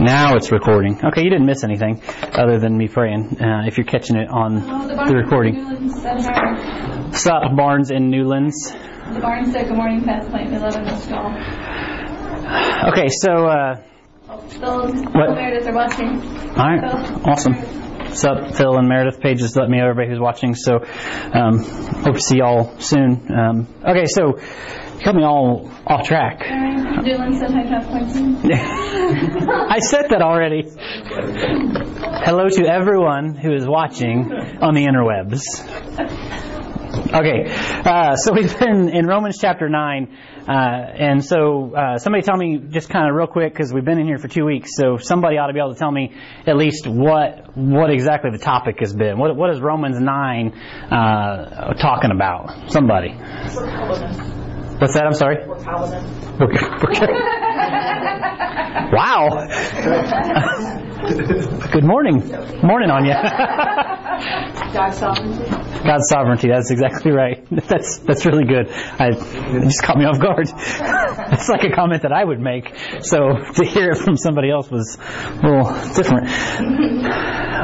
Now it's recording. Okay, you didn't miss anything other than me praying. Uh, if you're catching it on Oh, the, the recording. Hi. Barnes and Newlands. The barn said good morning past point 11 missed call. Okay, so uh, and What? Watching. all right, awesome. Sup, Phil and Meredith. Paige just let me know everybody who's watching. So um, hope to see y'all soon. Um, okay, so you got me all off track. Newlands said hi past point two. I said that already. Hello to everyone who is watching on the interwebs. Okay, uh, so we've been in Romans chapter 9, uh, and so uh, somebody tell me just kind of real quick, because we've been in here for two weeks, so somebody ought to be able to tell me at least what what exactly the topic has been. What, what is Romans 9 uh, talking about? Somebody. What's that? I'm sorry? Okay. okay. Wow. Good morning. Morning on you. God's sovereignty. God's sovereignty. That's exactly right. That's that's really good. I, it just caught me off guard. It's like a comment that I would make. So to hear it from somebody else was a little different.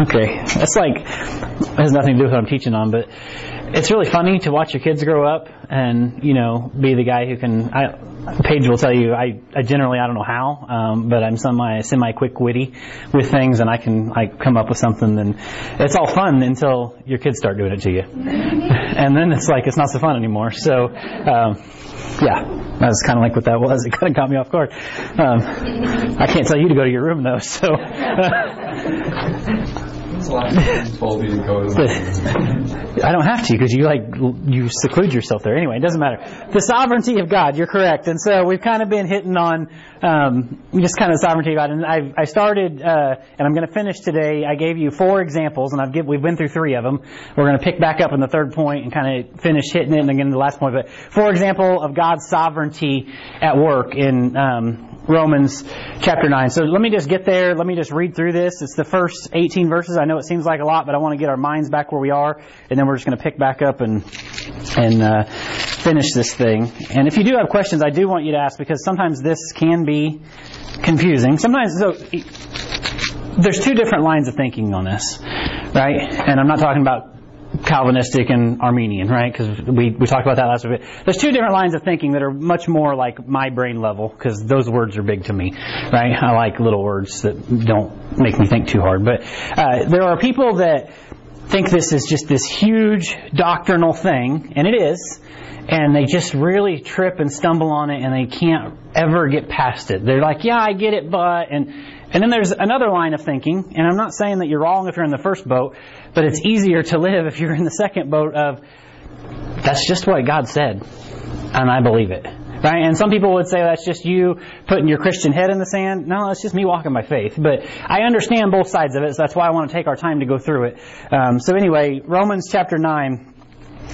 Okay, that's like it has nothing to do with what I'm teaching on, but it's really funny to watch your kids grow up and you know be the guy who can. I, Paige will tell you I, I generally I don't know how, um, but I'm semi semi quick witty with things, and I can I come up with something, and it's all fun until your kids start doing it to you, and then it's like it's not so fun anymore. So. Um, yeah, was kind of like what that was. It kind of caught me off guard. Um, I can't tell you to go to your room though, so. I don't have to because you like you seclude yourself there. Anyway, it doesn't matter. The sovereignty of God, you're correct. And so we've kind of been hitting on um, just kind of sovereignty of God. And I, I started, uh, and I'm going to finish today. I gave you four examples, and I've give, we've been through three of them. We're going to pick back up on the third point and kind of finish hitting it, and again the last point. But for example of God's sovereignty at work in um, Romans chapter 9. So let me just get there. Let me just read through this. It's the first 18 verses. I know it seems like a lot, but I want to get our minds back where we are, and then we're just going to pick back up and and uh, finish this thing. And if you do have questions, I do want you to ask because sometimes this can be confusing. Sometimes so there's two different lines of thinking on this, right? And I'm not talking about Calvinistic and Arminian, right? Because we, we talked about that last week. There's two different lines of thinking that are much more like my brain level, because those words are big to me, right? I like little words that don't make me think too hard. But uh, there are people that think this is just this huge doctrinal thing, and it is, and they just really trip and stumble on it, and they can't ever get past it. They're like, yeah, I get it, but, and, and then there's another line of thinking, and I'm not saying that you're wrong if you're in the first boat, but it's easier to live if you're in the second boat of, that's just what God said, and I believe it. Right? And some people would say that's just you putting your Christian head in the sand. No, that's just me walking by faith. But I understand both sides of it, so that's why I want to take our time to go through it. Um, so anyway, Romans chapter 9,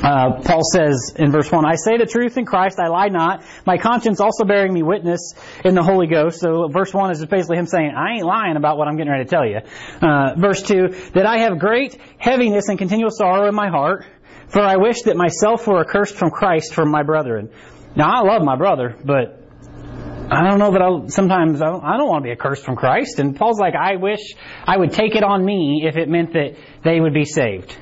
uh, Paul says in verse 1, I say the truth in Christ, I lie not. My conscience also bearing me witness in the Holy Ghost. So verse 1 is basically him saying, I ain't lying about what I'm getting ready to tell you. Uh, verse 2, that I have great heaviness and continual sorrow in my heart, for I wish that myself were accursed from Christ from my brethren. Now I love my brother, but I don't know that I sometimes I don't, I don't want to be accursed from Christ. And Paul's like, I wish I would take it on me if it meant that they would be saved.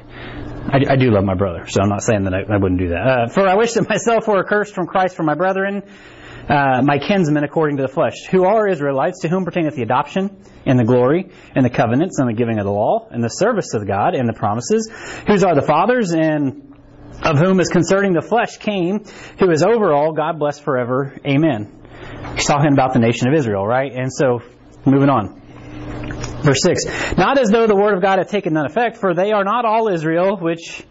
I, I do love my brother, so I'm not saying that I, I wouldn't do that. Uh, for I wish that myself were accursed from Christ for my brethren, uh, my kinsmen according to the flesh, who are Israelites, to whom pertaineth the adoption, and the glory, and the covenants, and the giving of the law, and the service of God, and the promises, whose are the fathers, and of whom is concerning the flesh came, who is over all, God bless forever. Amen. He's talking about the nation of Israel, right? And so, moving on. Verse 6. Not as though the word of God had taken none effect, for they are not all Israel, which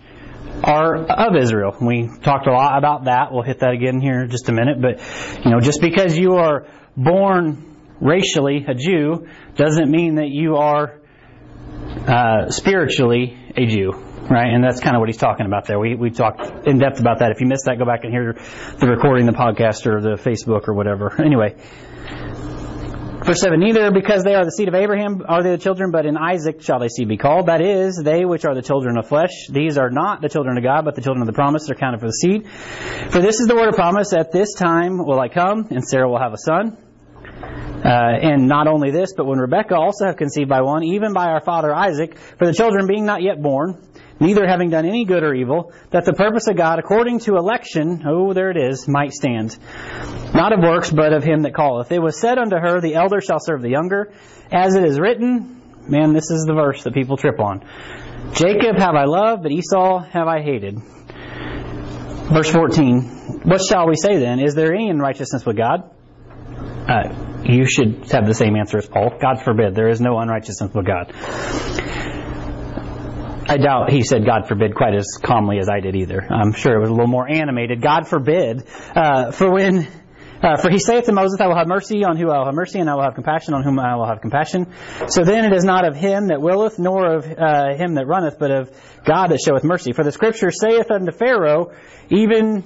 are of Israel. We talked a lot about that. We'll hit that again here in just a minute. But, you know, just because you are born racially a Jew doesn't mean that you are uh, spiritually a Jew. Right, and that's kind of what he's talking about there. We we talked in depth about that. If you missed that, go back and hear the recording, the podcast, or the Facebook, or whatever. Anyway, Verse 7, Neither because they are the seed of Abraham are they the children, but in Isaac shall they seed be called. That is, they which are the children of flesh. These are not the children of God, but the children of the promise are counted for the seed. For this is the word of promise, at this time will I come, and Sarah will have a son. Uh, and not only this, but when Rebekah also have conceived by one, even by our father Isaac, for the children being not yet born, neither having done any good or evil, that the purpose of God according to election, oh, there it is, might stand. Not of works, but of him that calleth. It was said unto her, The elder shall serve the younger. As it is written, man, this is the verse that people trip on. Jacob have I loved, but Esau have I hated. Verse 14. What shall we say then? Is there any unrighteousness with God? Uh, you should have the same answer as Paul. God forbid. There is no unrighteousness with God. I doubt he said God forbid quite as calmly as I did either. I'm sure it was a little more animated. God forbid. Uh, for when uh, for he saith to Moses, I will have mercy on whom I will have mercy, and I will have compassion on whom I will have compassion. So then it is not of him that willeth, nor of uh, him that runneth, but of God that showeth mercy. For the scripture saith unto Pharaoh, even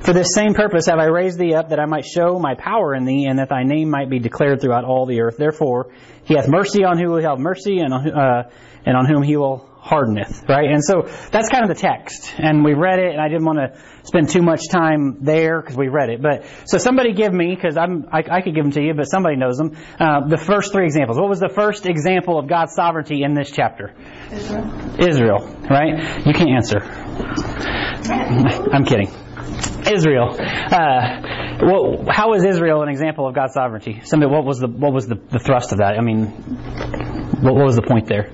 for this same purpose have I raised thee up, that I might show my power in thee, and that thy name might be declared throughout all the earth. Therefore, he hath mercy on whom he will have mercy, and on, uh, and on whom he will hardeneth. Right? And so that's kind of the text. And we read it, and I didn't want to spend too much time there because we read it. But so somebody give me, because I'm I, I could give them to you, but somebody knows them. Uh, the first three examples. What was the first example of God's sovereignty in this chapter? Israel. Israel. Right? You can't answer. I'm kidding. Israel. Uh, well, how is Israel an example of God's sovereignty? Somebody, what was the what was the, the thrust of that? I mean, what, what was the point there?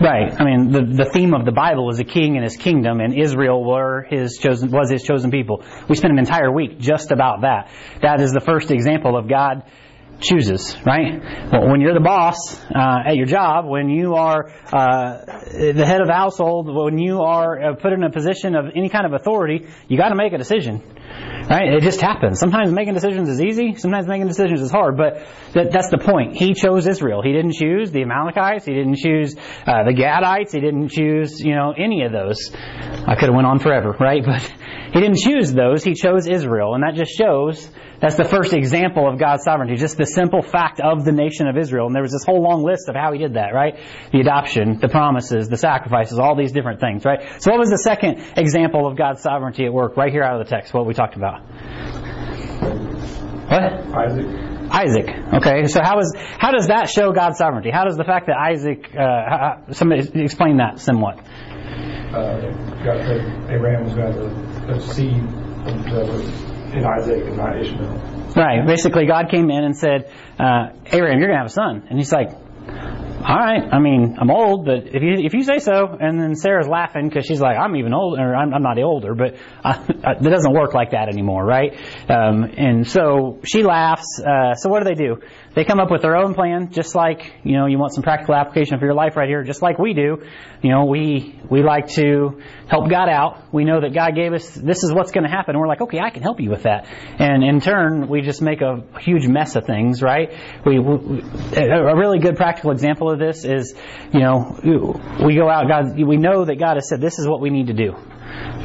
Right. I mean, the the theme of the Bible is a king and his kingdom, and Israel were his chosen was his chosen people. We spent an entire week just about that. That is the first example of God chooses, right? Well, when you're the boss uh, at your job, when you are uh, the head of the household, when you are uh, put in a position of any kind of authority, you got to make a decision, right? It just happens. Sometimes making decisions is easy. Sometimes making decisions is hard. But that, that's the point. He chose Israel. He didn't choose the Amalekites. He didn't choose uh, the Gadites. He didn't choose, you know, any of those. I could have went on forever, right? But he didn't choose those. He chose Israel, and that just shows that's the first example of God's sovereignty, just the simple fact of the nation of Israel. And there was this whole long list of how he did that, right? The adoption, the promises, the sacrifices, all these different things, right? So what was the second example of God's sovereignty at work right here out of the text, what we talked about? What? Isaac. Isaac. Okay, so how is how does that show God's sovereignty? How does the fact that Isaac? Uh, somebody explain that somewhat. Uh, got the, Abraham was going to a seed that was in Isaac and not Ishmael. Right. Basically, God came in and said, uh, "Abraham, you're going to have a son," and he's like, "All right. I mean, I'm old, but if you if you say so." And then Sarah's laughing because she's like, "I'm even older. Or I'm, I'm not older, but uh, it doesn't work like that anymore, right?" Um, and so she laughs. Uh, so what do they do? They come up with their own plan, just like you know, you want some practical application for your life right here, just like we do. You know, we we like to help God out. We know that God gave us this is what's going to happen. And we're like, okay, I can help you with that. And in turn, we just make a huge mess of things, right? We, we a really good practical example of this is, you know, we go out. God, we know that God has said this is what we need to do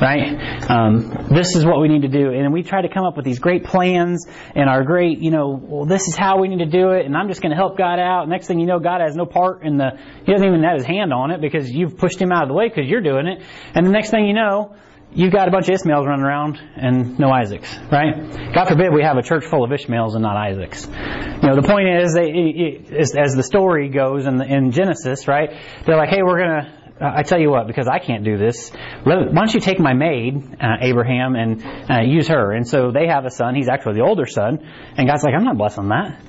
right? Um, this is what we need to do, and we try to come up with these great plans and our great, you know, well, this is how we need to do it, and I'm just going to help God out. Next thing you know, God has no part in the, he doesn't even have his hand on it because you've pushed him out of the way because you're doing it, and the next thing you know, you've got a bunch of Ishmaels running around and no Isaacs, right? God forbid we have a church full of Ishmaels and not Isaacs. You know, the point is, they, it, it, as, as the story goes in, the, in Genesis, right? They're like, hey, we're gonna. Uh, I tell you what, because I can't do this. Why don't you take my maid, uh, Abraham, and uh, use her? And so they have a son. He's actually the older son, and God's like, I'm not blessing that.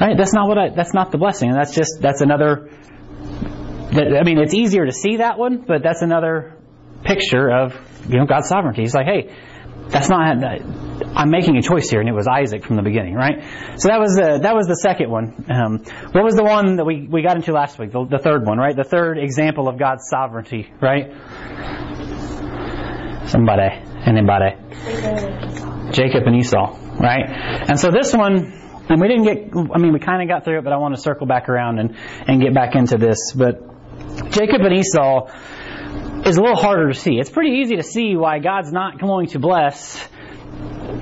Right? That's not what I. That's not the blessing. And that's just that's another. I mean, it's easier to see that one, but that's another picture of you know God's sovereignty. He's like, hey, that's not. I'm making a choice here, and it was Isaac from the beginning, right? So that was the that was the second one. Um, what was the one that we, we got into last week? The, the third one, right? The third example of God's sovereignty, right? Somebody, anybody? Jacob and Esau, right? And so this one, and we didn't get. I mean, we kind of got through it, but I want to circle back around and and get back into this. But Jacob and Esau is a little harder to see. It's pretty easy to see why God's not going to bless,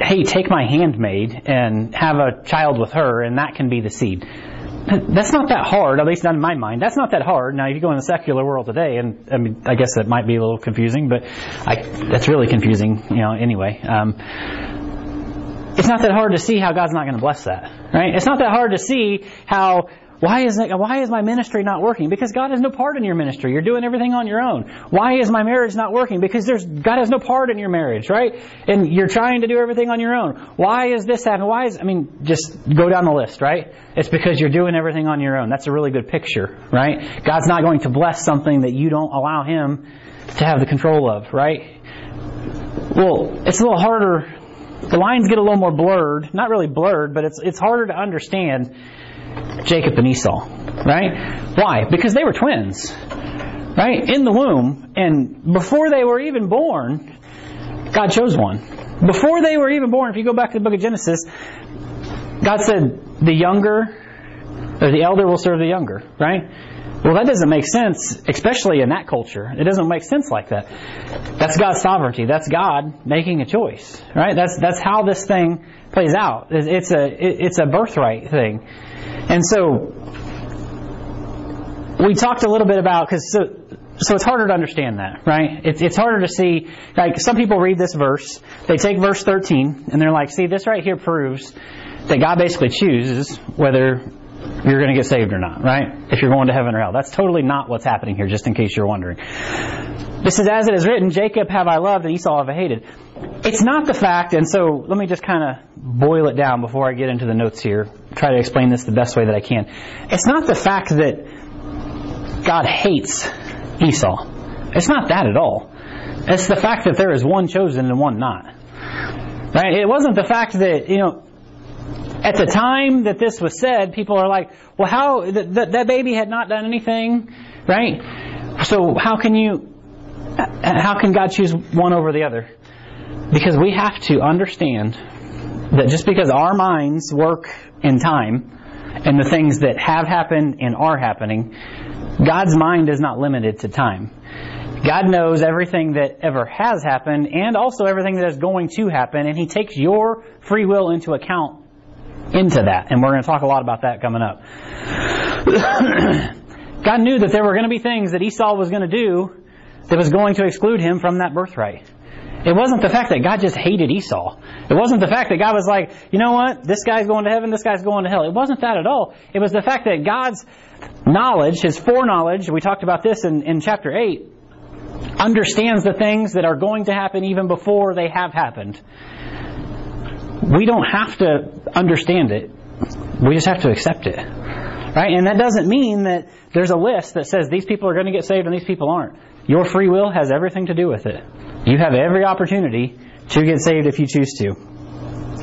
hey, take my handmaid and have a child with her, and that can be the seed. That's not that hard, at least not in my mind. That's not that hard. Now, if you go in the secular world today, and I mean, I guess that might be a little confusing, but I, that's really confusing, you know. Anyway, um, it's not that hard to see how God's not going to bless that, right? It's not that hard to see how why is why is my ministry not working? Because God has no part in your ministry. You're doing everything on your own. Why is my marriage not working? Because there's God has no part in your marriage, right? And you're trying to do everything on your own. Why is this happening? Why is I mean, just go down the list, right? It's because you're doing everything on your own. That's a really good picture, right? God's not going to bless something that you don't allow Him to have the control of, right? Well, it's a little harder. The lines get a little more blurred. Not really blurred, but it's it's harder to understand Jacob and Esau, right? Why? Because they were twins, right? In the womb, and before they were even born, God chose one. Before they were even born, if you go back to the book of Genesis, God said, the younger, or the elder will serve the younger, right? Well, that doesn't make sense, especially in that culture. It doesn't make sense like that. That's God's sovereignty. That's God making a choice, right? That's that's how this thing plays out. It's a it's a birthright thing. And so we talked a little bit about because so, so it's harder to understand that, right? It's it's harder to see. Like some people read this verse, they take verse 13 and they're like, "See, this right here proves that God basically chooses whether you're going to get saved or not, right? If you're going to heaven or hell. That's totally not what's happening here, just in case you're wondering. This is as it is written, Jacob have I loved and Esau have I hated. It's not the fact, and so let me just kind of boil it down before I get into the notes here, try to explain this the best way that I can. It's not the fact that God hates Esau. It's not that at all. It's the fact that there is one chosen and one not. Right? It wasn't the fact that, you know, at the time that this was said, people are like, well, how, th- th- that baby had not done anything, right? So how can you, how can God choose one over the other? Because we have to understand that just because our minds work in time and the things that have happened and are happening, God's mind is not limited to time. God knows everything that ever has happened and also everything that is going to happen, and He takes your free will into account into that. And we're going to talk a lot about that coming up. God knew that there were going to be things that Esau was going to do that was going to exclude him from that birthright. It wasn't the fact that God just hated Esau. It wasn't the fact that God was like, you know what, this guy's going to heaven, this guy's going to hell. It wasn't that at all. It was the fact that God's knowledge, his foreknowledge, we talked about this in, in chapter 8, understands the things that are going to happen even before they have happened. We don't have to understand it. We just have to accept it. Right? And that doesn't mean that there's a list that says these people are going to get saved and these people aren't. Your free will has everything to do with it. You have every opportunity to get saved if you choose to.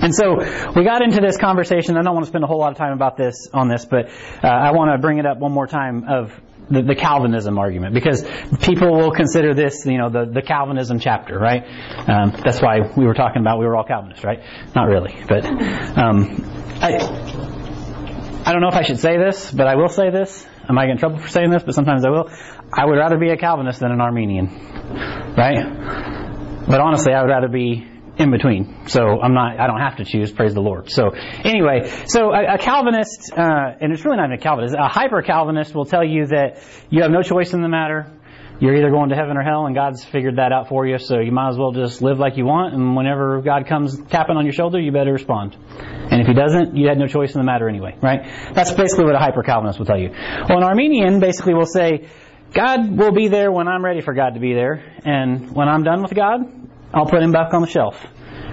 And so we got into this conversation. I don't want to spend a whole lot of time about this on this, but uh, I want to bring it up one more time of the, the, Calvinism argument because people will consider this, you know, the, the Calvinism chapter, right? Um, that's why we were talking about we were all Calvinists, right? Not really, but um, I. I don't know if I should say this, but I will say this. Am I in trouble for saying this, but sometimes I will. I would rather be a Calvinist than an Arminian, right? But honestly, I would rather be in between. So I'm not. I don't have to choose. Praise the Lord. So anyway, so a, a Calvinist, uh, and it's really not even a Calvinist. A hyper Calvinist will tell you that you have no choice in the matter. You're either going to heaven or hell, and God's figured that out for you. So you might as well just live like you want. And whenever God comes tapping on your shoulder, you better respond. And if He doesn't, you had no choice in the matter anyway, right? That's basically what a hyper Calvinist will tell you. Well, an Arminian basically will say, God will be there when I'm ready for God to be there, and when I'm done with God, I'll put Him back on the shelf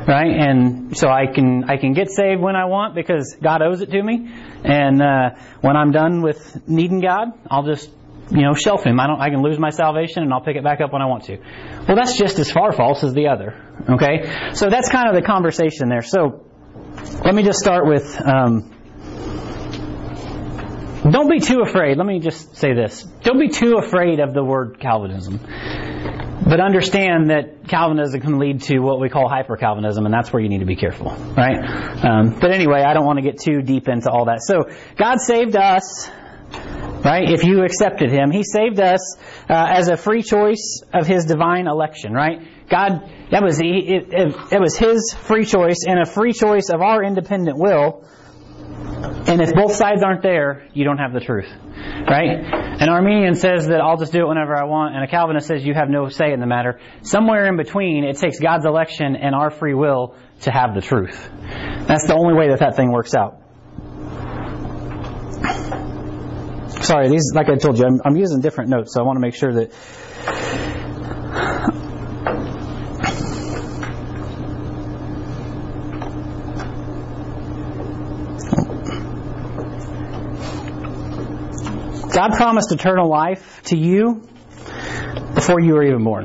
right? And so I can I can get saved when I want because God owes it to me, and uh, when I'm done with needing God, I'll just you know shelf Him. I don't I can lose my salvation and I'll pick it back up when I want to. Well, that's just as far false as the other. Okay, so that's kind of the conversation there. So let me just start with. Um, don't be too afraid. Let me just say this. Don't be too afraid of the word Calvinism. But understand that Calvinism can lead to what we call hyper Calvinism, and that's where you need to be careful, right? Um, but anyway, I don't want to get too deep into all that. So, God saved us, right? If you accepted Him, He saved us uh, as a free choice of His divine election, right? God, that was it, it, it was His free choice and a free choice of our independent will And if both sides aren't there, you don't have the truth. Right? An Arminian says that I'll just do it whenever I want, and a Calvinist says you have no say in the matter. Somewhere in between, it takes God's election and our free will to have the truth. That's the only way that that thing works out. Sorry, these, like I told you, I'm, I'm using different notes, so I want to make sure that God promised eternal life to you before you were even born,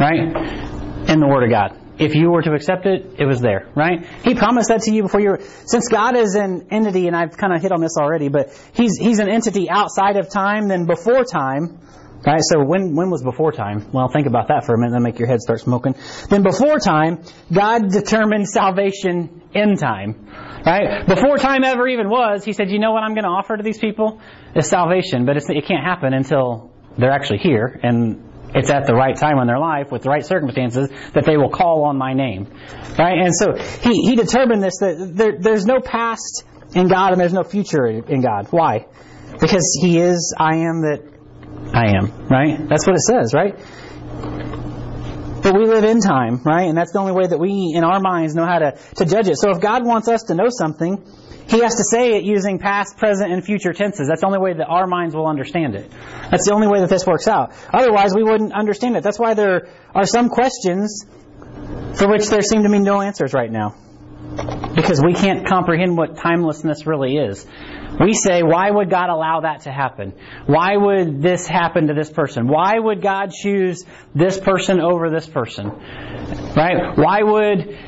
right? In the Word of God. If you were to accept it, it was there, right? He promised that to you before you were. Since God is an entity, and I've kind of hit on this already, but He's He's an entity outside of time than before time. Right, so when when was before time? Well, think about that for a minute, then make your head start smoking. Then before time, God determined salvation in time. Right? Before time ever even was, he said, you know what I'm going to offer to these people? Is salvation, but it can't happen until they're actually here, and it's at the right time in their life with the right circumstances that they will call on my name. Right? And so he, he determined this, that there, there's no past in God and there's no future in God. Why? Because he is, I am that I am. Right? That's what it says, right? But we live in time, right? And that's the only way that we, in our minds, know how to, to judge it. So if God wants us to know something, He has to say it using past, present, and future tenses. That's the only way that our minds will understand it. That's the only way that this works out. Otherwise, we wouldn't understand it. That's why there are some questions for which there seem to be no answers right now. Because we can't comprehend what timelessness really is. We say, why would God allow that to happen? Why would this happen to this person? Why would God choose this person over this person? Right? Why would,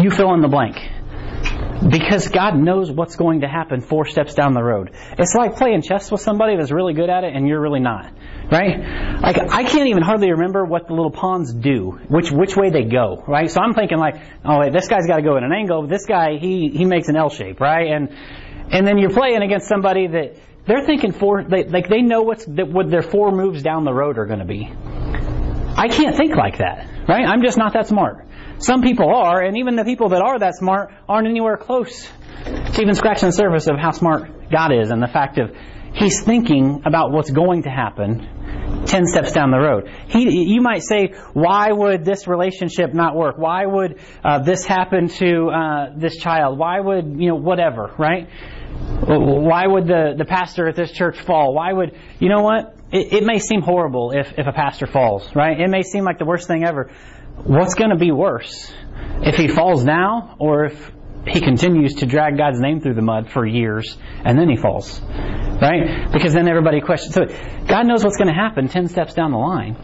you fill in the blank, because God knows what's going to happen four steps down the road. It's like playing chess with somebody that's really good at it and you're really not. Right? Like I can't even hardly remember what the little pawns do, which which way they go, right? So I'm thinking like, oh wait, this guy's got to go in an angle. This guy he he makes an L shape, right? And and then you're playing against somebody that they're thinking four, they, like they know what's what their four moves down the road are going to be. I can't think like that, right? I'm just not that smart. Some people are, and even the people that are that smart aren't anywhere close to even scratching the surface of how smart God is and the fact of He's thinking about what's going to happen 10 steps down the road. He, you might say, why would this relationship not work? Why would uh, this happen to uh, this child? Why would, you know, whatever, right? Why would the, the pastor at this church fall? Why would, you know what? It, it may seem horrible if, if a pastor falls, right? It may seem like the worst thing ever. What's going to be worse? If he falls now or if he continues to drag God's name through the mud for years and then he falls? Right? Because then everybody questions. So God knows what's going to happen 10 steps down the line.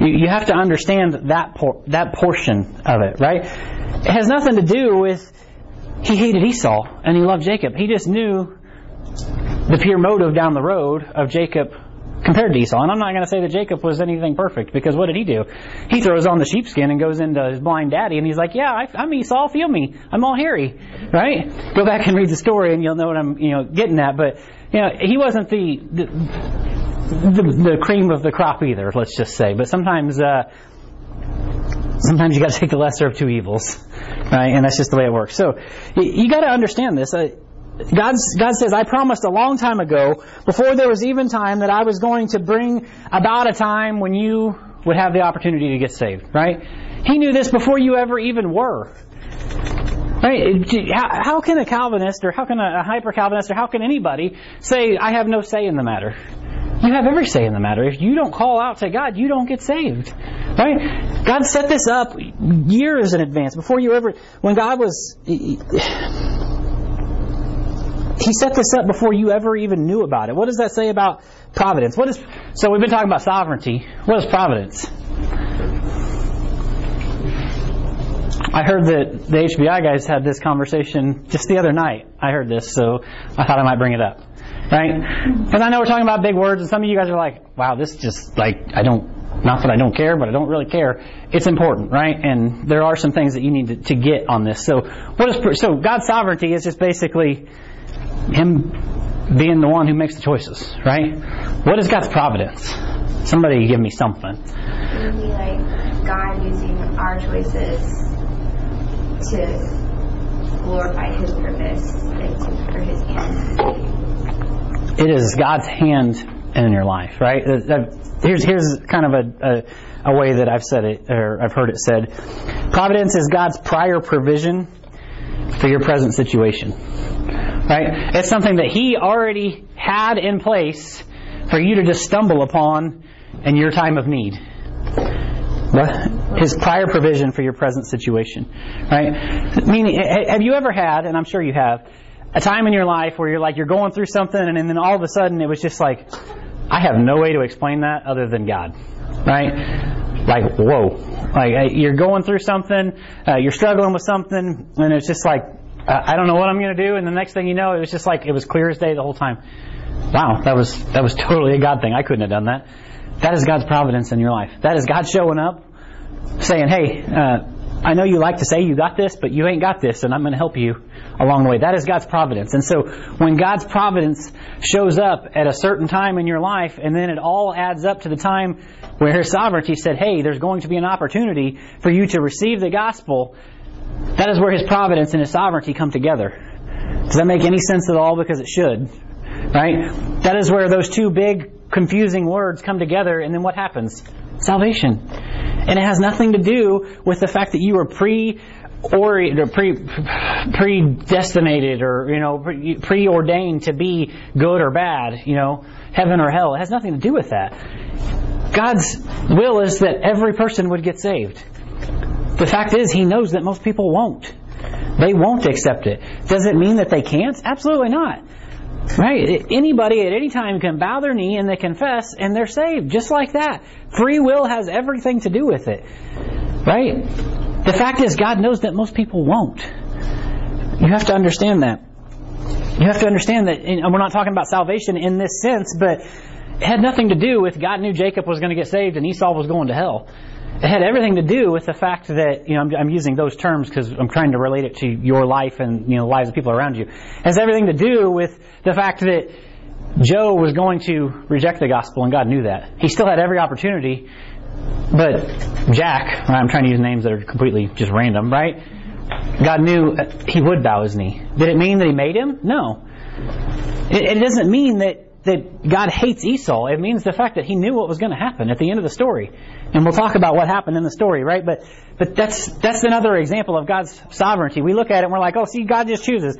You, you have to understand that, por- that portion of it, right? It has nothing to do with he hated Esau and he loved Jacob. He just knew the pure motive down the road of Jacob compared to Esau. And I'm not going to say that Jacob was anything perfect because what did he do? He throws on the sheepskin and goes into his blind daddy and he's like, "Yeah, I, I'm Esau. Feel me. I'm all hairy." Right? Go back and read the story and you'll know what I'm, you know, getting at. But you know, he wasn't the the, the, the cream of the crop either. Let's just say. But sometimes. Uh, sometimes you got to take the lesser of two evils, right? And that's just the way it works. So you, you got to understand this. Uh, God's, God says, I promised a long time ago, before there was even time, that I was going to bring about a time when you would have the opportunity to get saved, right? He knew this before you ever even were. Right? How, can a Calvinist or how can a, a hyper Calvinist or how can anybody say, I have no say in the matter? You have every say in the matter. If you don't call out to God, you don't get saved. Right? God set this up years in advance before you ever, when God was, He set this up before you ever even knew about it. What does that say about providence? What is, so we've been talking about sovereignty. What is providence? I heard that the HBI guys had this conversation just the other night. I heard this, so I thought I might bring it up. Right? Because I know we're talking about big words, and some of you guys are like, wow, this just, like, I don't, not that I don't care, but I don't really care. It's important, right? And there are some things that you need to, to get on this. So, what is, so God's sovereignty is just basically Him being the one who makes the choices, right? What is God's providence? Somebody give me something. It would be like God using our choices to glorify His purpose it's for his hand. it is God's hand in your life, right? Here's here's kind of a, a a way that I've said it or I've heard it said. Providence is God's prior provision for your present situation. Right? It's something that He already had in place for you to just stumble upon in your time of need. His prior provision for your present situation. Right? Meaning, have you ever had, and I'm sure you have, a time in your life where you're like, you're going through something and then all of a sudden it was just like, I have no way to explain that other than God. Right? Like, whoa. Like, you're going through something, uh, you're struggling with something, and it's just like, uh, I don't know what I'm going to do, and the next thing you know, it was just like, it was clear as day the whole time. Wow, that was, that was totally a God thing. I couldn't have done that. That is God's providence in your life. That is God showing up, saying, hey, uh, I know you like to say you got this, but you ain't got this, and I'm going to help you along the way. That is God's providence. And so when God's providence shows up at a certain time in your life, and then it all adds up to the time where His sovereignty said, hey, there's going to be an opportunity for you to receive the gospel, that is where His providence and His sovereignty come together. Does that make any sense at all? Because it should. Right? That is where those two big confusing words come together, and then what happens? Salvation. And it has nothing to do with the fact that you were pre or pre predestinated or you know preordained to be good or bad, you know, heaven or hell. It has nothing to do with that. God's will is that every person would get saved. The fact is, He knows that most people won't. They won't accept it. Does it mean that they can't? Absolutely not. Right? Anybody at any time can bow their knee and they confess and they're saved, just like that. Free will has everything to do with it. Right? The fact is, God knows that most people won't. You have to understand that. You have to understand that, and we're not talking about salvation in this sense, but it had nothing to do with God knew Jacob was going to get saved and Esau was going to hell. It had everything to do with the fact that, you know, I'm, I'm using those terms because I'm trying to relate it to your life and, you know, the lives of people around you. It has everything to do with the fact that Joe was going to reject the gospel and God knew that. He still had every opportunity, but Jack, I'm trying to use names that are completely just random, right? God knew uh, he would bow his knee. Did it mean that he made him? No. It, it doesn't mean that that God hates Esau. It means the fact that he knew what was going to happen at the end of the story. And we'll talk about what happened in the story, right? But but that's that's another example of God's sovereignty. We look at it and we're like, oh, see, God just chooses.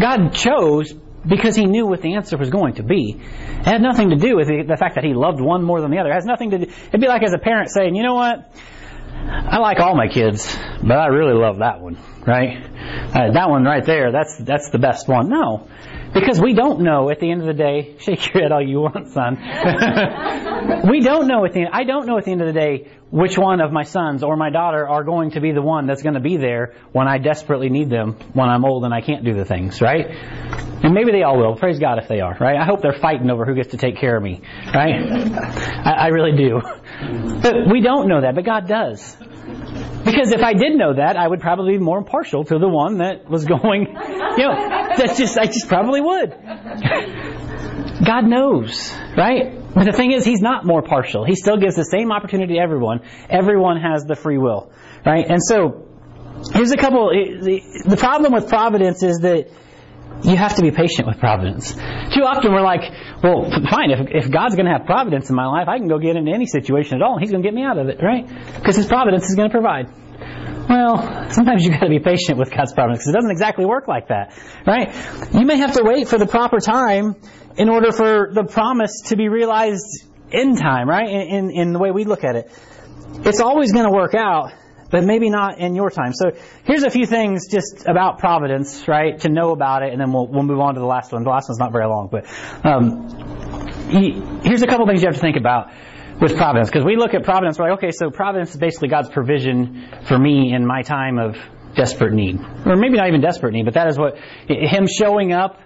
God chose because he knew what the answer was going to be. It had nothing to do with the, the fact that he loved one more than the other. It has nothing to do. It'd be like as a parent saying, you know what? I like all my kids, but I really love that one, right? Uh, that one right there, that's that's the best one. No, because we don't know at the end of the day. Shake your head all you want, son. we don't know at the end, I don't know at the end of the day which one of my sons or my daughter are going to be the one that's going to be there when I desperately need them when I'm old and I can't do the things, right? And maybe they all will. Praise God if they are, right? I hope they're fighting over who gets to take care of me, right? I, I really do. But we don't know that, but God does. Because if I did know that, I would probably be more impartial to the one that was going, you know, that's just, I just probably would. God knows, right? But the thing is, He's not more partial. He still gives the same opportunity to everyone. Everyone has the free will, right? And so, here's a couple, the, the problem with providence is that you have to be patient with providence. Too often we're like, well, fine, if, if God's going to have providence in my life, I can go get into any situation at all, and He's going to get me out of it, right? Because His providence is going to provide. Well, sometimes you've got to be patient with God's providence because it doesn't exactly work like that, right? You may have to wait for the proper time in order for the promise to be realized in time, right? In, in, in the way we look at it. It's always going to work out, but maybe not in your time. So here's a few things just about providence, right, to know about it, and then we'll, we'll move on to the last one. The last one's not very long, but um, here's a couple things you have to think about with providence, because we look at providence, we're like, okay, so providence is basically God's provision for me in my time of desperate need, or maybe not even desperate need, but that is what Him showing up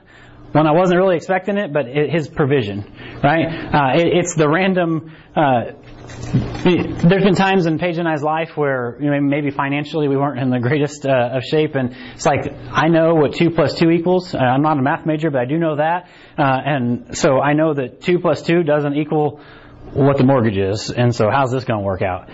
when I wasn't really expecting it, but His provision, right? Uh, it, it's the random. Uh, there's been times in Paige and I's life where you know, maybe financially we weren't in the greatest uh, of shape, and it's like I know what two plus two equals. Uh, I'm not a math major, but I do know that, uh, and so I know that two plus two doesn't equal what the mortgage is, and so how's this going to work out?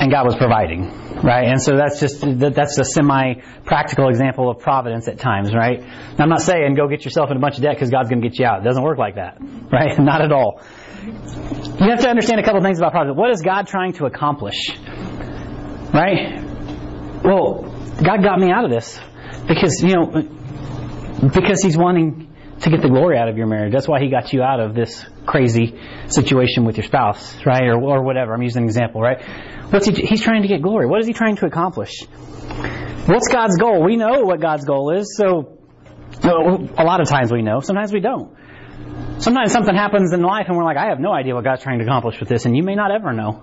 and God was providing, right? And so that's just that's a semi-practical example of providence at times, right? Now, I'm not saying go get yourself in a bunch of debt because God's going to get you out. It doesn't work like that, right? Not at all. You have to understand a couple things about providence. What is God trying to accomplish, right? Well, God got me out of this because you know because He's wanting to get the glory out of your marriage. That's why He got you out of this crazy situation with your spouse, right? Or, or whatever. I'm using an example, right? What's he, he's trying to get glory. What is he trying to accomplish? What's God's goal? We know what God's goal is, so a lot of times we know, sometimes we don't. Sometimes something happens in life and we're like, I have no idea what God's trying to accomplish with this, and you may not ever know.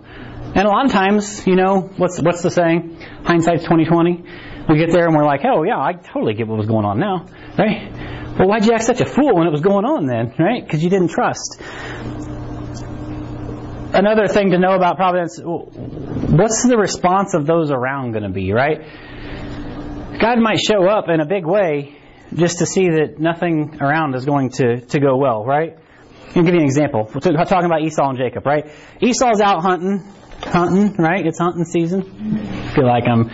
And a lot of times, you know, what's what's the saying? Hindsight's twenty twenty. We get there and we're like, oh yeah, I totally get what was going on now, right? Well, why'd you act such a fool when it was going on then, right? Because you didn't trust. Another thing to know about providence, what's the response of those around going to be, right? God might show up in a big way just to see that nothing around is going to, to go well, right? I'll give you an example. We're talking about Esau and Jacob, right? Esau's out hunting, hunting, right? It's hunting season. I feel like I'm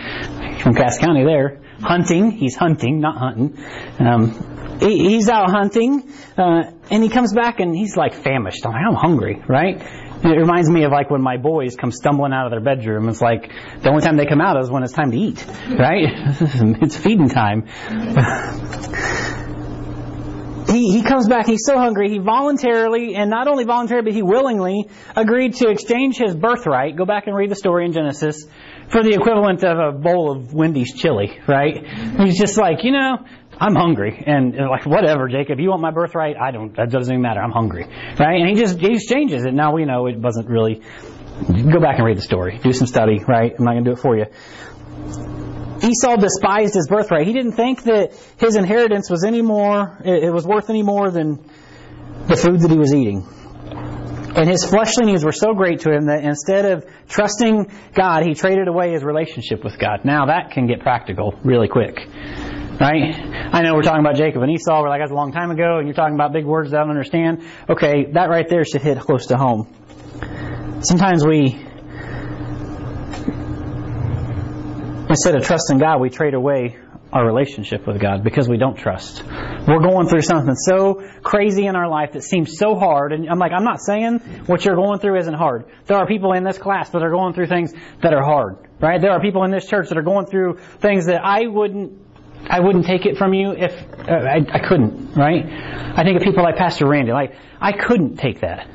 from Cass County there. Hunting. He's hunting, not hunting. Um, he, he's out hunting, uh, and he comes back and he's like famished. I'm like, I'm hungry, right? It reminds me of like when my boys come stumbling out of their bedroom. It's like the only time they come out is when it's time to eat, right? it's feeding time. he, he comes back, he's so hungry, he voluntarily, and not only voluntarily, but he willingly agreed to exchange his birthright. Go back and read the story in Genesis for the equivalent of a bowl of Wendy's chili, right? He's just like, you know, I'm hungry, and like whatever, Jacob, you want my birthright? I don't. That doesn't even matter. I'm hungry, right? And he just he exchanges it. Now we know it wasn't really. Go back and read the story. Do some study, right? I'm not going to do it for you. Esau despised his birthright. He didn't think that his inheritance was any more. It was worth any more than the food that he was eating. And his fleshly needs were so great to him that instead of trusting God, he traded away his relationship with God. Now that can get practical really quick. Right? I know we're talking about Jacob and Esau. We're like, that's a long time ago, and you're talking about big words that I don't understand. Okay, that right there should hit close to home. Sometimes we, instead of trusting God, we trade away our relationship with God because we don't trust. We're going through something so crazy in our life that seems so hard. And I'm like, I'm not saying what you're going through isn't hard. There are people in this class that are going through things that are hard, right? There are people in this church that are going through things that I wouldn't I wouldn't take it from you if uh, I, I couldn't, right? I think of people like Pastor Randy. Like I couldn't take that.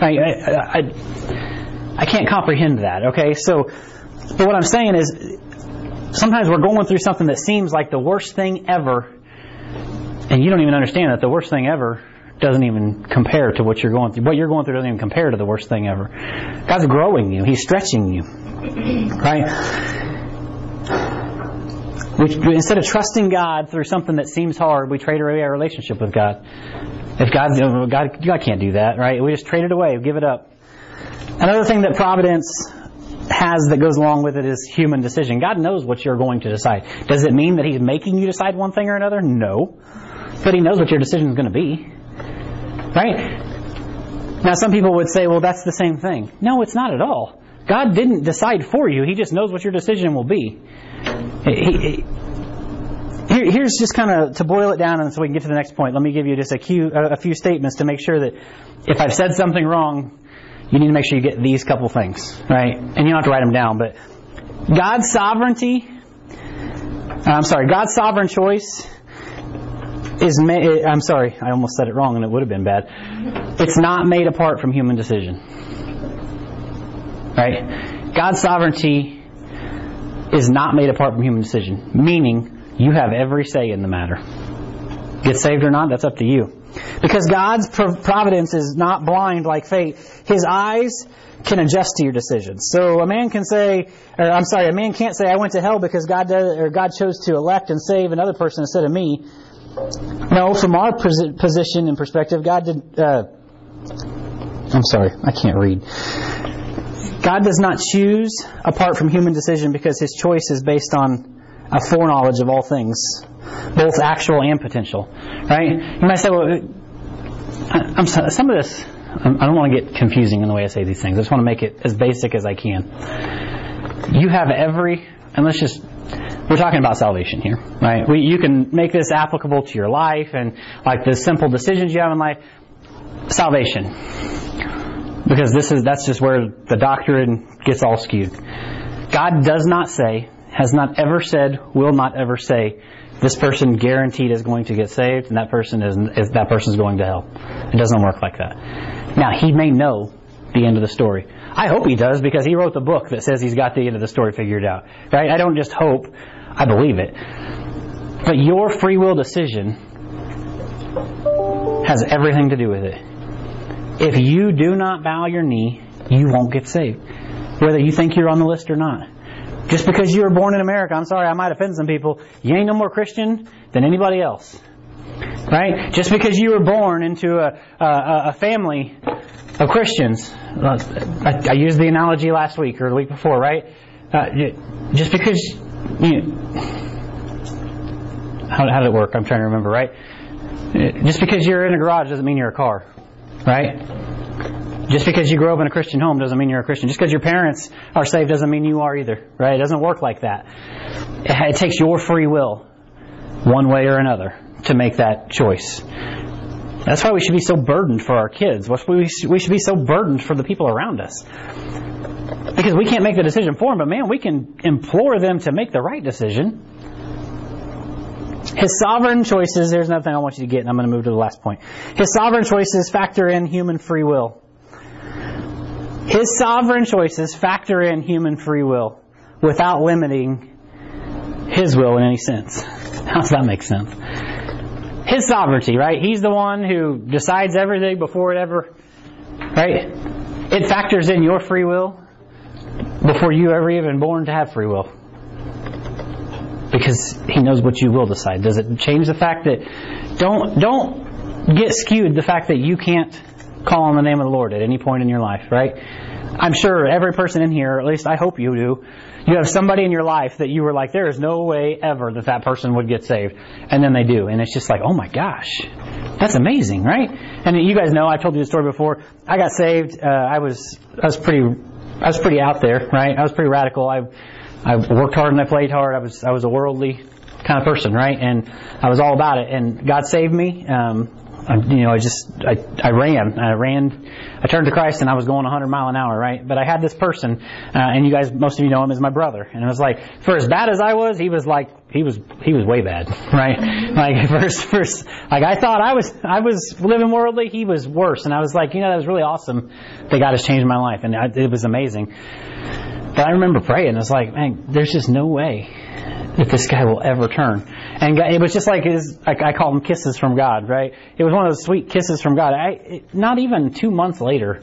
I, I, I, I can't comprehend that. Okay, so but what I'm saying is sometimes we're going through something that seems like the worst thing ever, and you don't even understand that the worst thing ever doesn't even compare to what you're going through. What you're going through doesn't even compare to the worst thing ever. God's growing you. He's stretching you, right? We, instead of trusting God through something that seems hard, we trade away our relationship with God. If God, God, God can't do that, right? We just trade it away, give it up. Another thing that providence has that goes along with it is human decision. God knows what you're going to decide. Does it mean that He's making you decide one thing or another? No. But He knows what your decision is going to be. Right? Now, some people would say, well, that's the same thing. No, it's not at all. God didn't decide for you. He just knows what your decision will be. He, he, here's just kind of to boil it down, and so we can get to the next point. Let me give you just a few, a few statements to make sure that if I've said something wrong, you need to make sure you get these couple things right, and you don't have to write them down. But God's sovereignty, uh, I'm sorry, God's sovereign choice is made. I'm sorry, I almost said it wrong, and it would have been bad. It's not made apart from human decision. Right? God's sovereignty is not made apart from human decision, meaning you have every say in the matter. Get saved or not, that's up to you. Because God's providence is not blind like fate. His eyes can adjust to your decisions. So a man can say, or I'm sorry, a man can't say, I went to hell because God does, or God chose to elect and save another person instead of me. No, from our position and perspective, God did, uh, I'm sorry, I can't read. God does not choose apart from human decision because his choice is based on a foreknowledge of all things, both actual and potential. Right? You might say, well, I'm some of this, I don't want to get confusing in the way I say these things. I just want to make it as basic as I can. you have every, and let's just, we're talking about salvation here, right? We, you can make this applicable to your life and like the simple decisions you have in life. Salvation. Because this is, that's just where the doctrine gets all skewed. God does not say, has not ever said, will not ever say, this person guaranteed is going to get saved and that person is, is that is going to hell. It doesn't work like that. Now, he may know the end of the story. I hope he does because he wrote the book that says he's got the end of the story figured out. Right? I don't just hope, I believe it. But your free will decision has everything to do with it. If you do not bow your knee, you won't get saved. Whether you think you're on the list or not. Just because you were born in America, I'm sorry, I might offend some people, you ain't no more Christian than anybody else. Right? Just because you were born into a, a, a family of Christians, I, I, used the analogy last week or the week before, right? Uh, just because you, how, how did it work? I'm trying to remember, right? Just because you're in a garage doesn't mean you're a car, right? Just because you grow up in a Christian home doesn't mean you're a Christian. Just because your parents are saved doesn't mean you are either, right? It doesn't work like that. It, takes your free will, one way or another, to make that choice. That's why we should be so burdened for our kids. We should be so burdened for the people around us. Because we can't make the decision for them, but man, we can implore them to make the right decision. His sovereign choices, there's another thing I want you to get, and I'm going to move to the last point. His sovereign choices factor in human free will. His sovereign choices factor in human free will without limiting his will in any sense. How does that make sense? His sovereignty, right? He's the one who decides everything before it ever, right? It factors in your free will before you ever even born to have free will. Because he knows what you will decide. Does it change the fact that don't don't get skewed the fact that you can't call on the name of the Lord at any point in your life, right? I'm sure every person in here, at least I hope you do, you have somebody in your life that you were like, there is no way ever that that person would get saved. And then they do. And it's just like, oh my gosh, that's amazing, right? And you guys know, I told you the story before. I got saved. Uh, I was, I was pretty, I was pretty out there, right? I was pretty radical. I, I worked hard and I played hard. I was, I was a worldly kind of person, right? And I was all about it. And God saved me. Um, I, you know, I just, I, I ran, I ran, I turned to Christ and I was going 100 mile an hour, right? But I had this person, uh, and you guys, most of you know him as my brother. And it was like, for as bad as I was, he was like, he was, he was way bad, right? Like, first, first, like I thought I was, I was living worldly, he was worse. And I was like, you know, that was really awesome that God has changed my life. And I, it was amazing. But I remember praying, and it's like, man, there's just no way that this guy will ever turn. And it was just like his, I call them kisses from God, right? It was one of those sweet kisses from God. I, not even two months later,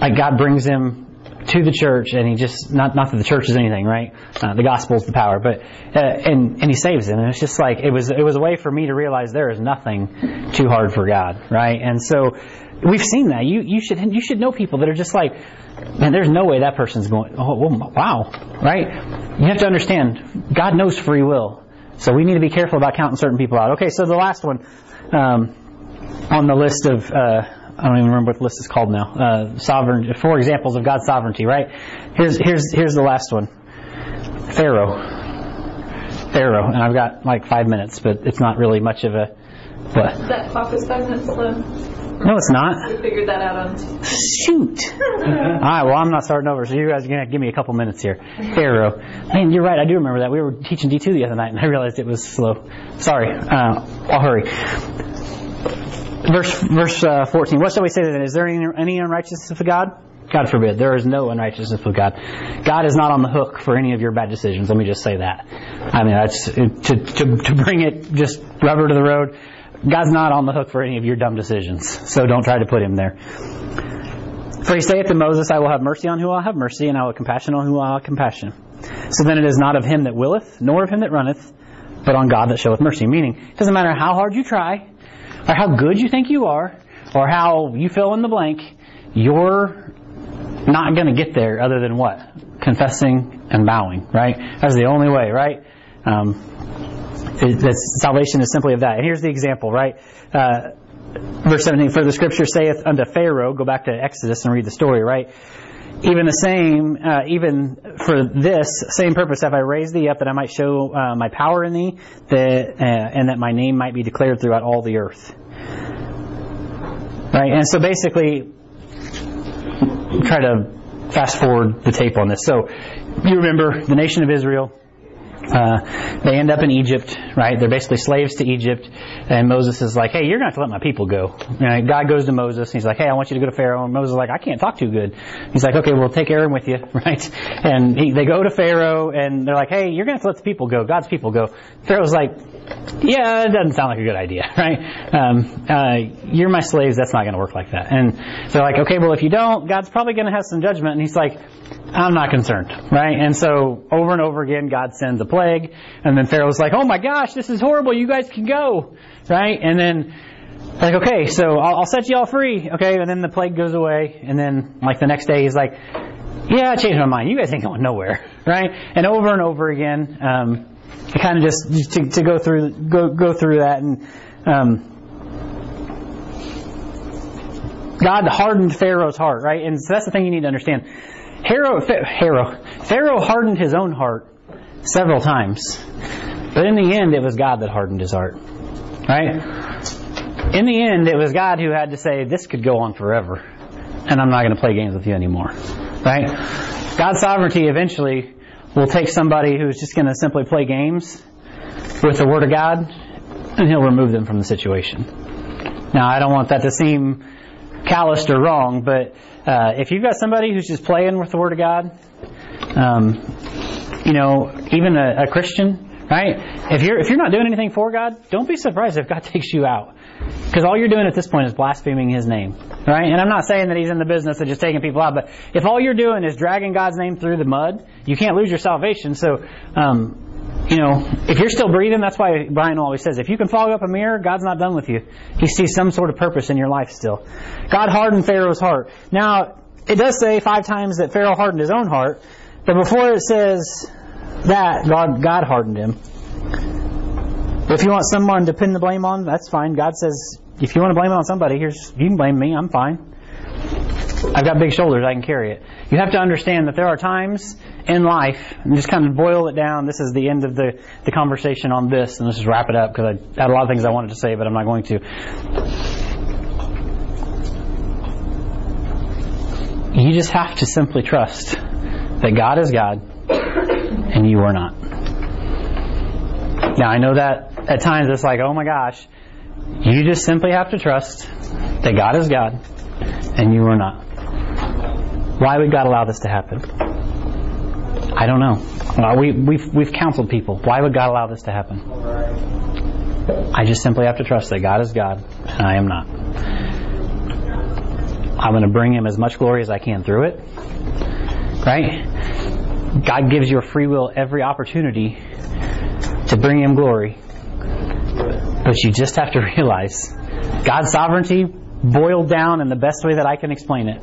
like God brings him to the church, and he just not not that the church is anything, right? Uh, the gospel is the power, but uh, and and he saves him, and it's just like it was it was a way for me to realize there is nothing too hard for God, right? And so we've seen that. You you should you should know people that are just like, man, there's no way that person's going. Oh, wow, right? You have to understand, God knows free will, so we need to be careful about counting certain people out. Okay, so the last one um, on the list of. Uh, I don't even remember what the list is called now. Uh, sovereign, four examples of God's sovereignty, right? Here's here's here's the last one. Pharaoh. Pharaoh, and I've got like five minutes, but it's not really much of a. What? That clock is five minutes slow. No, it's not. We figured that out on. Shoot. All right, well, I'm not starting over, so you guys are going to give me a couple minutes here. Pharaoh. Man, you're right. I do remember that. We were teaching D2 the other night, and I realized it was slow. Sorry. Uh, I'll hurry. Verse verse uh, 14. What shall we say then? Is there any, any unrighteousness with God? God forbid. There is no unrighteousness with God. God is not on the hook for any of your bad decisions. Let me just say that. I mean, that's to to to bring it just rubber to the road. God's not on the hook for any of your dumb decisions. So don't try to put him there. For he saith to Moses, I will have mercy on who I have mercy, and I will have compassion on who I will have compassion. So then it is not of him that willeth, nor of him that runneth, but on God that showeth mercy. Meaning, it doesn't matter how hard you try, or how good you think you are, or how you fill in the blank, you're not going to get there other than what? Confessing and bowing, right? That's the only way, right? Um, it, salvation is simply of that. And here's the example, right? Uh, verse 17, for the scripture saith unto Pharaoh, go back to Exodus and read the story, right? even the same, uh, even for this same purpose, have I raised thee up that I might show uh, my power in thee, that, uh, and that my name might be declared throughout all the earth. Right, and so basically, try to fast forward the tape on this. So, you remember the nation of Israel. Uh, they end up in Egypt, right? They're basically slaves to Egypt, and Moses is like, "Hey, you're going to have to let my people go." And God goes to Moses, and he's like, "Hey, I want you to go to Pharaoh." And Moses is like, "I can't talk too good." He's like, "Okay, well, take Aaron with you, right?" And he, they go to Pharaoh, and they're like, "Hey, you're going to have to let the people go, God's people go." Pharaoh's like, "Yeah, it doesn't sound like a good idea, right? Um, uh, you're my slaves. That's not going to work like that." And they're like, "Okay, well, if you don't, God's probably going to have some judgment." And he's like, I'm not concerned, right? And so over and over again, God sends a plague, and then Pharaoh's like, "Oh my gosh, this is horrible! You guys can go, right?" And then like, okay, so I'll, I'll set you all free, okay? And then the plague goes away, and then like the next day, he's like, "Yeah, I changed my mind. You guys ain't going nowhere, right?" And over and over again, um, kind of just to, to go through go go through that and. Um, God hardened Pharaoh's heart, right? And so that's the thing you need to understand. Pharaoh, Pharaoh, Pharaoh hardened his own heart several times, but in the end, it was God that hardened his heart, right? In the end, it was God who had to say, "This could go on forever, and I'm not going to play games with you anymore," right? God's sovereignty eventually will take somebody who's just going to simply play games with the Word of God, and He'll remove them from the situation. Now, I don't want that to seem calloused or wrong, but uh, if you've got somebody who's just playing with the Word of God, um, you know, even a, a Christian, right? If you're if you're not doing anything for God, don't be surprised if God takes you out, because all you're doing at this point is blaspheming His name, right? And I'm not saying that He's in the business of just taking people out, but if all you're doing is dragging God's name through the mud, you can't lose your salvation. So. Um, you know, if you're still breathing, that's why Brian always says, if you can fog up a mirror, God's not done with you. He sees some sort of purpose in your life still. God hardened Pharaoh's heart. Now, it does say five times that Pharaoh hardened his own heart, but before it says that, God, God hardened him. If you want someone to pin the blame on, that's fine. God says, if you want to blame it on somebody, here's, you can blame me, I'm fine. I've got big shoulders, I can carry it. You have to understand that there are times in life, and just kind of boil it down. This is the end of the, the conversation on this, and let's just wrap it up because I had a lot of things I wanted to say, but I'm not going to. You just have to simply trust that God is God and you are not. Now, I know that at times it's like, oh my gosh, you just simply have to trust that God is God and you are not. Why would God allow this to happen? I don't know. We, we've, we've counseled people. Why would God allow this to happen? I just simply have to trust that God is God and I am not. I'm going to bring Him as much glory as I can through it. Right? God gives your free will every opportunity to bring Him glory. But you just have to realize God's sovereignty boiled down in the best way that I can explain it.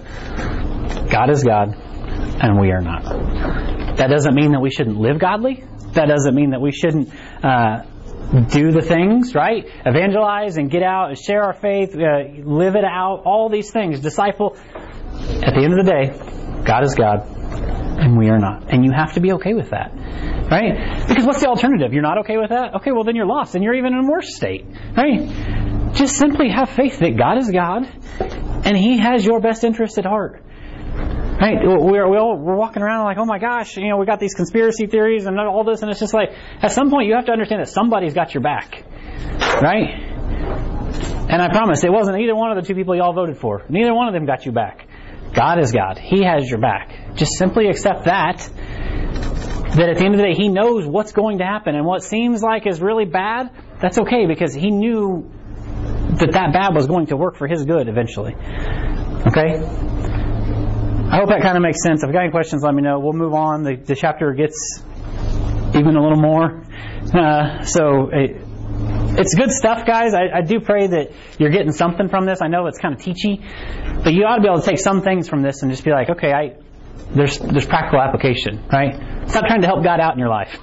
God is God and we are not. That doesn't mean that we shouldn't live godly. That doesn't mean that we shouldn't uh, do the things, right? Evangelize and get out and share our faith, uh, live it out, all these things. Disciple. At the end of the day, God is God and we are not. And you have to be okay with that. Right? Because what's the alternative? You're not okay with that? Okay, well then you're lost and you're even in a worse state. Right? Just simply have faith that God is God and He has your best interest at heart. Right? We're, we all, we're walking around like, oh my gosh, you know, we got these conspiracy theories and all this, and it's just like, at some point you have to understand that somebody's got your back. Right? And I promise, it wasn't either one of the two people y'all voted for. Neither one of them got you back. God is God. He has your back. Just simply accept that. That at the end of the day, He knows what's going to happen. And what seems like is really bad, that's okay because He knew that that bad was going to work for His good eventually. Okay? I hope that kind of makes sense. If you've got any questions, let me know. We'll move on. The, the chapter gets even a little more. Uh, so it, it's good stuff, guys. I, I, do pray that you're getting something from this. I know it's kind of teachy, but you ought to be able to take some things from this and just be like, okay, I, there's there's practical application, right? Stop trying to help God out in your life.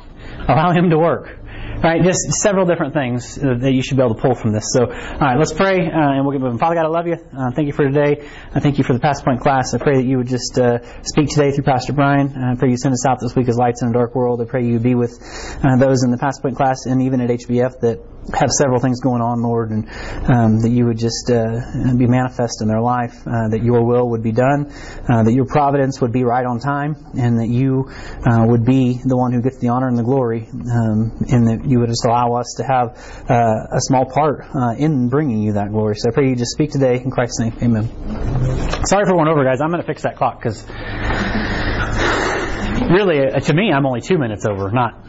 Allow Him to work, Right, just several different things uh, that you should be able to pull from this. So, all right, let's pray, uh, and we'll get moving. Father God, I love you. Uh, thank you for today. I thank you for the Past Point class. I pray that you would just uh, speak today through Pastor Brian. I pray you send us out this week as lights in a dark world. I pray you be with uh, those in the Past Point class and even at HBF that have several things going on, Lord, and um, that you would just uh, be manifest in their life, uh, that your will would be done, uh, that your providence would be right on time, and that you uh, would be the one who gets the honor and the glory, um, that you would just allow us to have uh, a small part uh, in bringing you that glory. So I pray you just speak today in Christ's name. Amen. Sorry for going over, guys. I'm going to fix that clock because really, uh, to me, I'm only two minutes over, not